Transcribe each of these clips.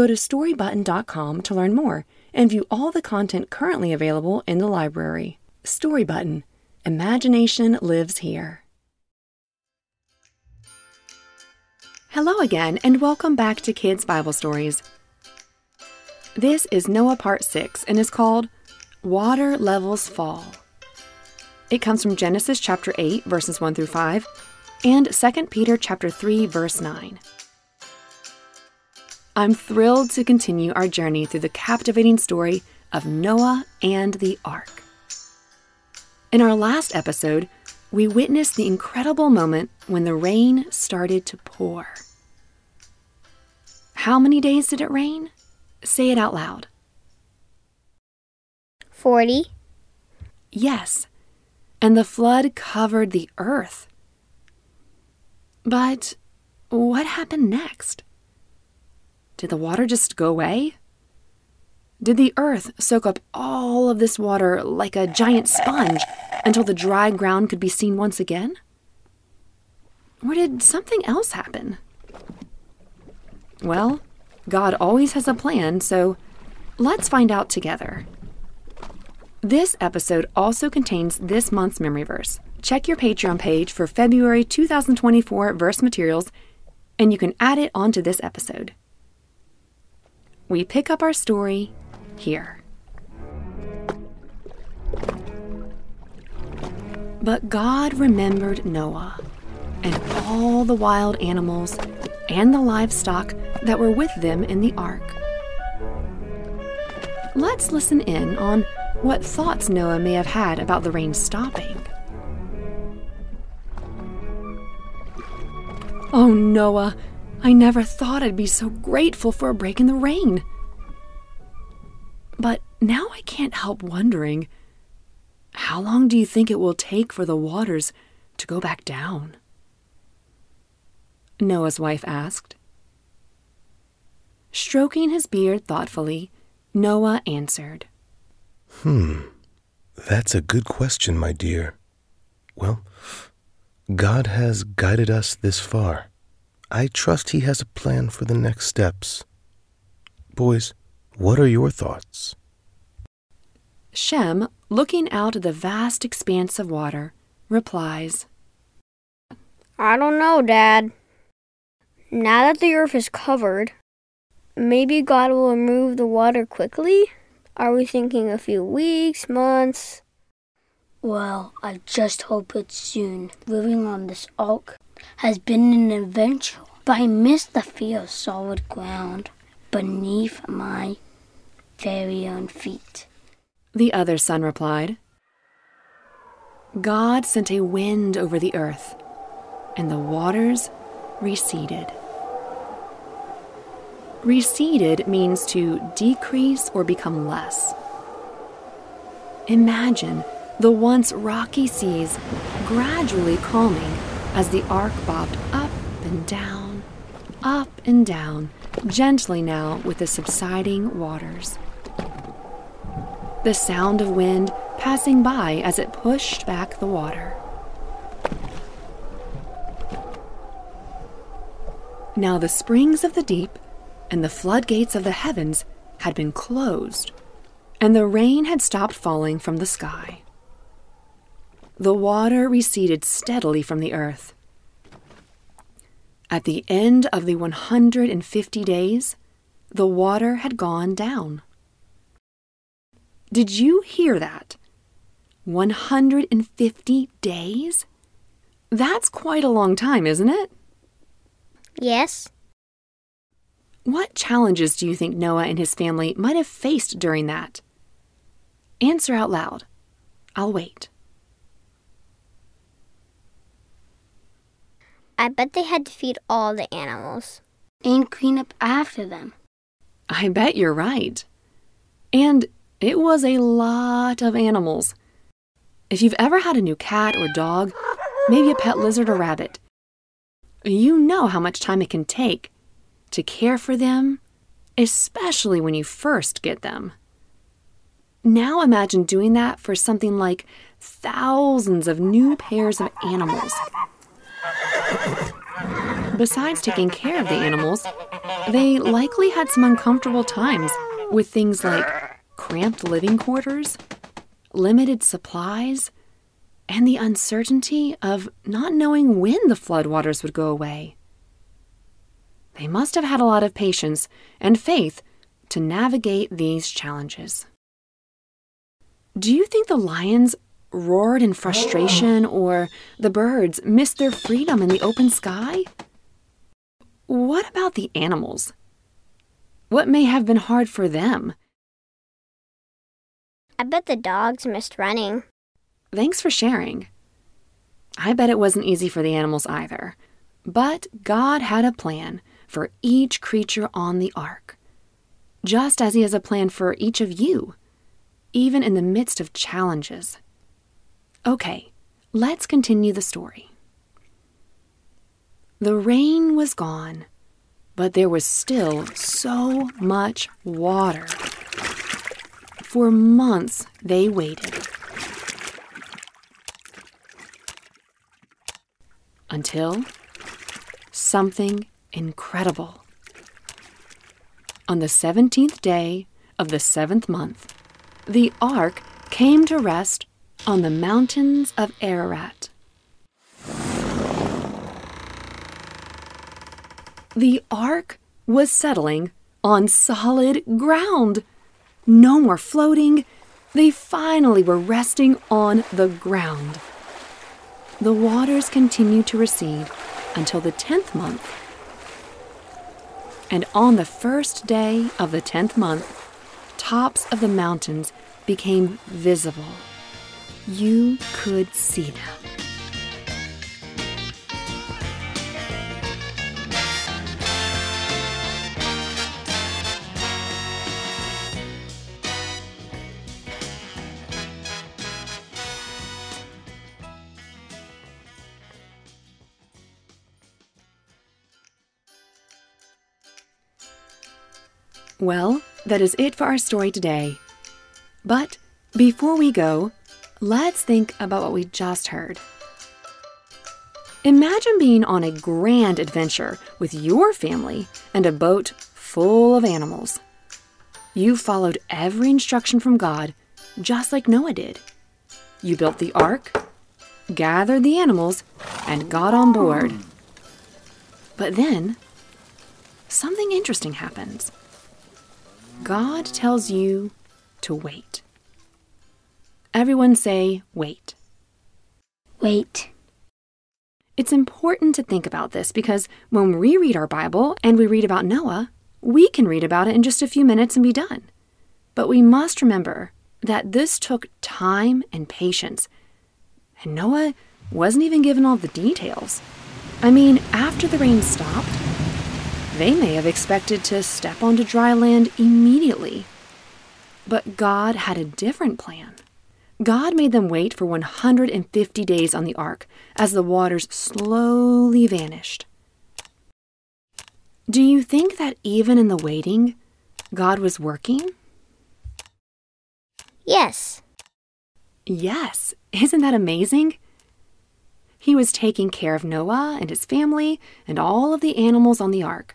Go to storybutton.com to learn more and view all the content currently available in the library. Storybutton Imagination lives here. Hello again, and welcome back to Kids Bible Stories. This is Noah Part 6 and is called Water Levels Fall. It comes from Genesis chapter 8, verses 1 through 5, and 2 Peter chapter 3, verse 9. I'm thrilled to continue our journey through the captivating story of Noah and the Ark. In our last episode, we witnessed the incredible moment when the rain started to pour. How many days did it rain? Say it out loud. 40. Yes, and the flood covered the earth. But what happened next? Did the water just go away? Did the earth soak up all of this water like a giant sponge until the dry ground could be seen once again? Or did something else happen? Well, God always has a plan, so let's find out together. This episode also contains this month's memory verse. Check your Patreon page for February 2024 verse materials, and you can add it onto this episode. We pick up our story here. But God remembered Noah and all the wild animals and the livestock that were with them in the ark. Let's listen in on what thoughts Noah may have had about the rain stopping. Oh, Noah, I never thought I'd be so grateful for a break in the rain. But now I can't help wondering how long do you think it will take for the waters to go back down? Noah's wife asked. Stroking his beard thoughtfully, Noah answered, Hmm, that's a good question, my dear. Well, God has guided us this far. I trust He has a plan for the next steps. Boys, what are your thoughts? Shem, looking out at the vast expanse of water, replies, I don't know, Dad. Now that the earth is covered, maybe God will remove the water quickly? Are we thinking a few weeks, months? Well, I just hope it's soon. Living on this ark has been an adventure, but I miss the feel of solid ground beneath my very own feet. The other son replied, God sent a wind over the earth, and the waters receded. Receded means to decrease or become less. Imagine the once rocky seas gradually calming as the ark bobbed up and down, up and down, gently now with the subsiding waters. The sound of wind passing by as it pushed back the water. Now the springs of the deep and the floodgates of the heavens had been closed, and the rain had stopped falling from the sky. The water receded steadily from the earth. At the end of the 150 days, the water had gone down. Did you hear that? 150 days? That's quite a long time, isn't it? Yes. What challenges do you think Noah and his family might have faced during that? Answer out loud. I'll wait. I bet they had to feed all the animals. And clean up after them. I bet you're right. And it was a lot of animals. If you've ever had a new cat or dog, maybe a pet lizard or rabbit, you know how much time it can take to care for them, especially when you first get them. Now imagine doing that for something like thousands of new pairs of animals. Besides taking care of the animals, they likely had some uncomfortable times with things like cramped living quarters, limited supplies, and the uncertainty of not knowing when the floodwaters would go away. They must have had a lot of patience and faith to navigate these challenges. Do you think the lions roared in frustration oh. or the birds missed their freedom in the open sky? What about the animals? What may have been hard for them? I bet the dogs missed running. Thanks for sharing. I bet it wasn't easy for the animals either. But God had a plan for each creature on the ark, just as He has a plan for each of you, even in the midst of challenges. Okay, let's continue the story. The rain was gone, but there was still so much water. For months they waited. Until something incredible. On the 17th day of the seventh month, the ark came to rest on the mountains of Ararat. The ark was settling on solid ground. No more floating. They finally were resting on the ground. The waters continued to recede until the tenth month. And on the first day of the tenth month, tops of the mountains became visible you could see them. Well, that is it for our story today. But before we go, Let's think about what we just heard. Imagine being on a grand adventure with your family and a boat full of animals. You followed every instruction from God, just like Noah did. You built the ark, gathered the animals, and got on board. But then, something interesting happens. God tells you to wait. Everyone say, wait. Wait. It's important to think about this because when we read our Bible and we read about Noah, we can read about it in just a few minutes and be done. But we must remember that this took time and patience. And Noah wasn't even given all the details. I mean, after the rain stopped, they may have expected to step onto dry land immediately. But God had a different plan. God made them wait for 150 days on the ark as the waters slowly vanished. Do you think that even in the waiting, God was working? Yes. Yes. Isn't that amazing? He was taking care of Noah and his family and all of the animals on the ark.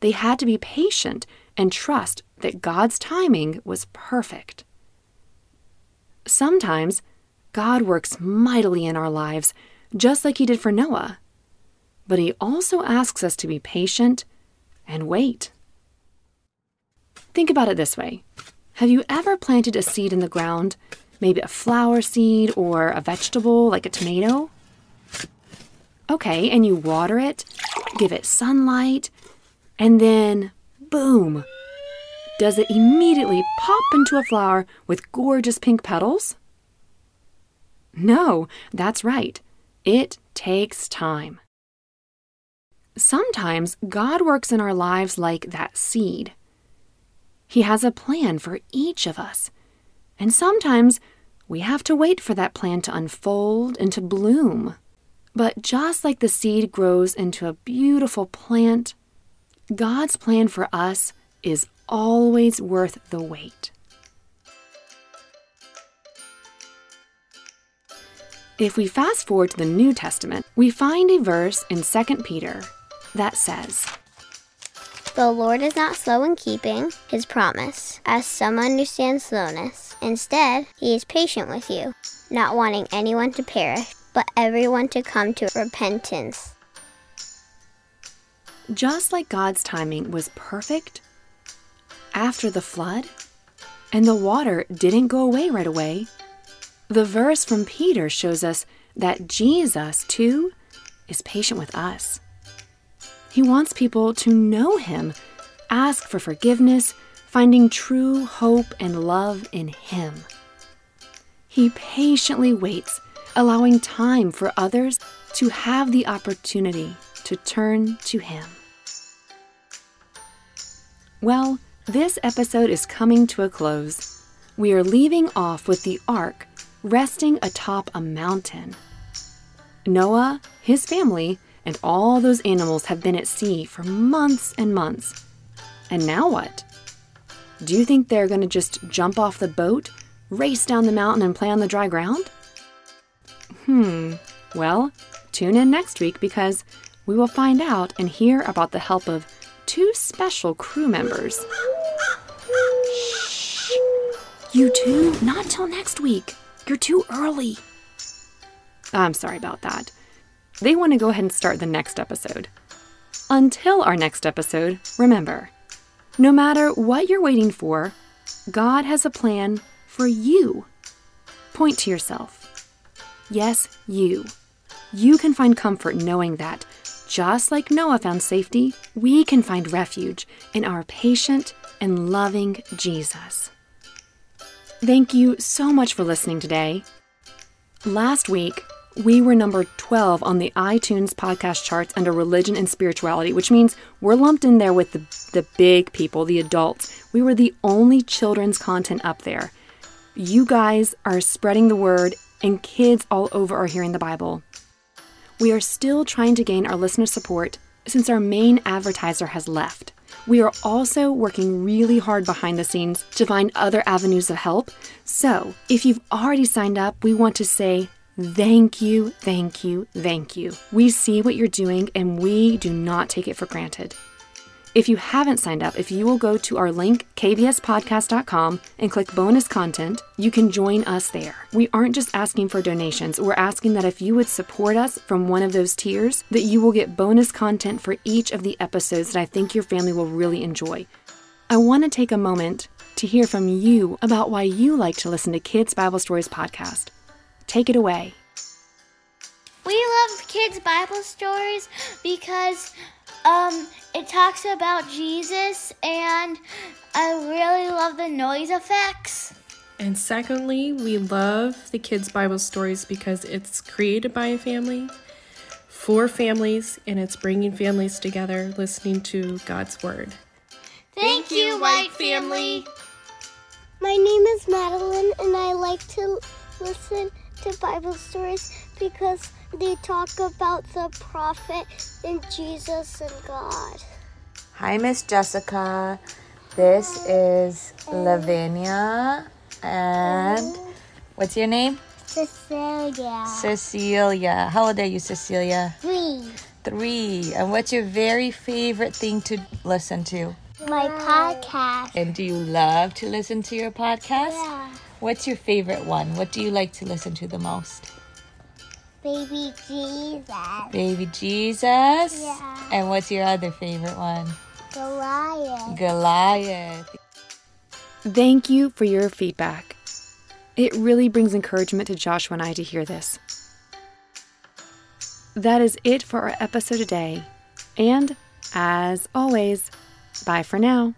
They had to be patient and trust that God's timing was perfect. Sometimes God works mightily in our lives, just like He did for Noah. But He also asks us to be patient and wait. Think about it this way Have you ever planted a seed in the ground, maybe a flower seed or a vegetable like a tomato? Okay, and you water it, give it sunlight, and then boom, does it immediately pop into a flower with gorgeous pink petals? No, that's right. It takes time. Sometimes God works in our lives like that seed. He has a plan for each of us. And sometimes we have to wait for that plan to unfold and to bloom. But just like the seed grows into a beautiful plant, God's plan for us is always worth the wait. If we fast forward to the New Testament, we find a verse in 2 Peter that says, The Lord is not slow in keeping his promise, as some understand slowness. Instead, he is patient with you, not wanting anyone to perish, but everyone to come to repentance. Just like God's timing was perfect after the flood, and the water didn't go away right away, the verse from Peter shows us that Jesus, too, is patient with us. He wants people to know Him, ask for forgiveness, finding true hope and love in Him. He patiently waits, allowing time for others to have the opportunity to turn to Him. Well, this episode is coming to a close. We are leaving off with the ark resting atop a mountain. Noah, his family, and all those animals have been at sea for months and months. And now what? Do you think they're going to just jump off the boat, race down the mountain, and play on the dry ground? Hmm, well, tune in next week because we will find out and hear about the help of two special crew members. You too? not till next week. You're too early. I'm sorry about that. They want to go ahead and start the next episode. Until our next episode, remember no matter what you're waiting for, God has a plan for you. Point to yourself. Yes, you. You can find comfort knowing that, just like Noah found safety, we can find refuge in our patient and loving Jesus. Thank you so much for listening today. Last week, we were number 12 on the iTunes podcast charts under religion and spirituality, which means we're lumped in there with the, the big people, the adults. We were the only children's content up there. You guys are spreading the word, and kids all over are hearing the Bible. We are still trying to gain our listener support since our main advertiser has left. We are also working really hard behind the scenes to find other avenues of help. So, if you've already signed up, we want to say thank you, thank you, thank you. We see what you're doing and we do not take it for granted. If you haven't signed up, if you will go to our link, kbspodcast.com, and click bonus content, you can join us there. We aren't just asking for donations, we're asking that if you would support us from one of those tiers, that you will get bonus content for each of the episodes that I think your family will really enjoy. I want to take a moment to hear from you about why you like to listen to Kids Bible Stories podcast. Take it away. We love kids' Bible stories because um, it talks about Jesus, and I really love the noise effects. And secondly, we love the kids' Bible stories because it's created by a family for families and it's bringing families together listening to God's Word. Thank, you, White Family. My name is Madeline, and I like to listen to Bible stories because they talk about the prophet and Jesus and God. Hi, Miss Jessica. This is Lavinia. And what's your name? Cecilia. Cecilia. How old are you, Cecilia? Three. Three. And what's your very favorite thing to listen to? My podcast. And do you love to listen to your podcast? Yeah. What's your favorite one? What do you like to listen to the most? Baby Jesus. Baby Jesus? Yeah. And what's your other favorite one? Goliath. Goliath. Thank you for your feedback. It really brings encouragement to Joshua and I to hear this. That is it for our episode today. And as always, bye for now.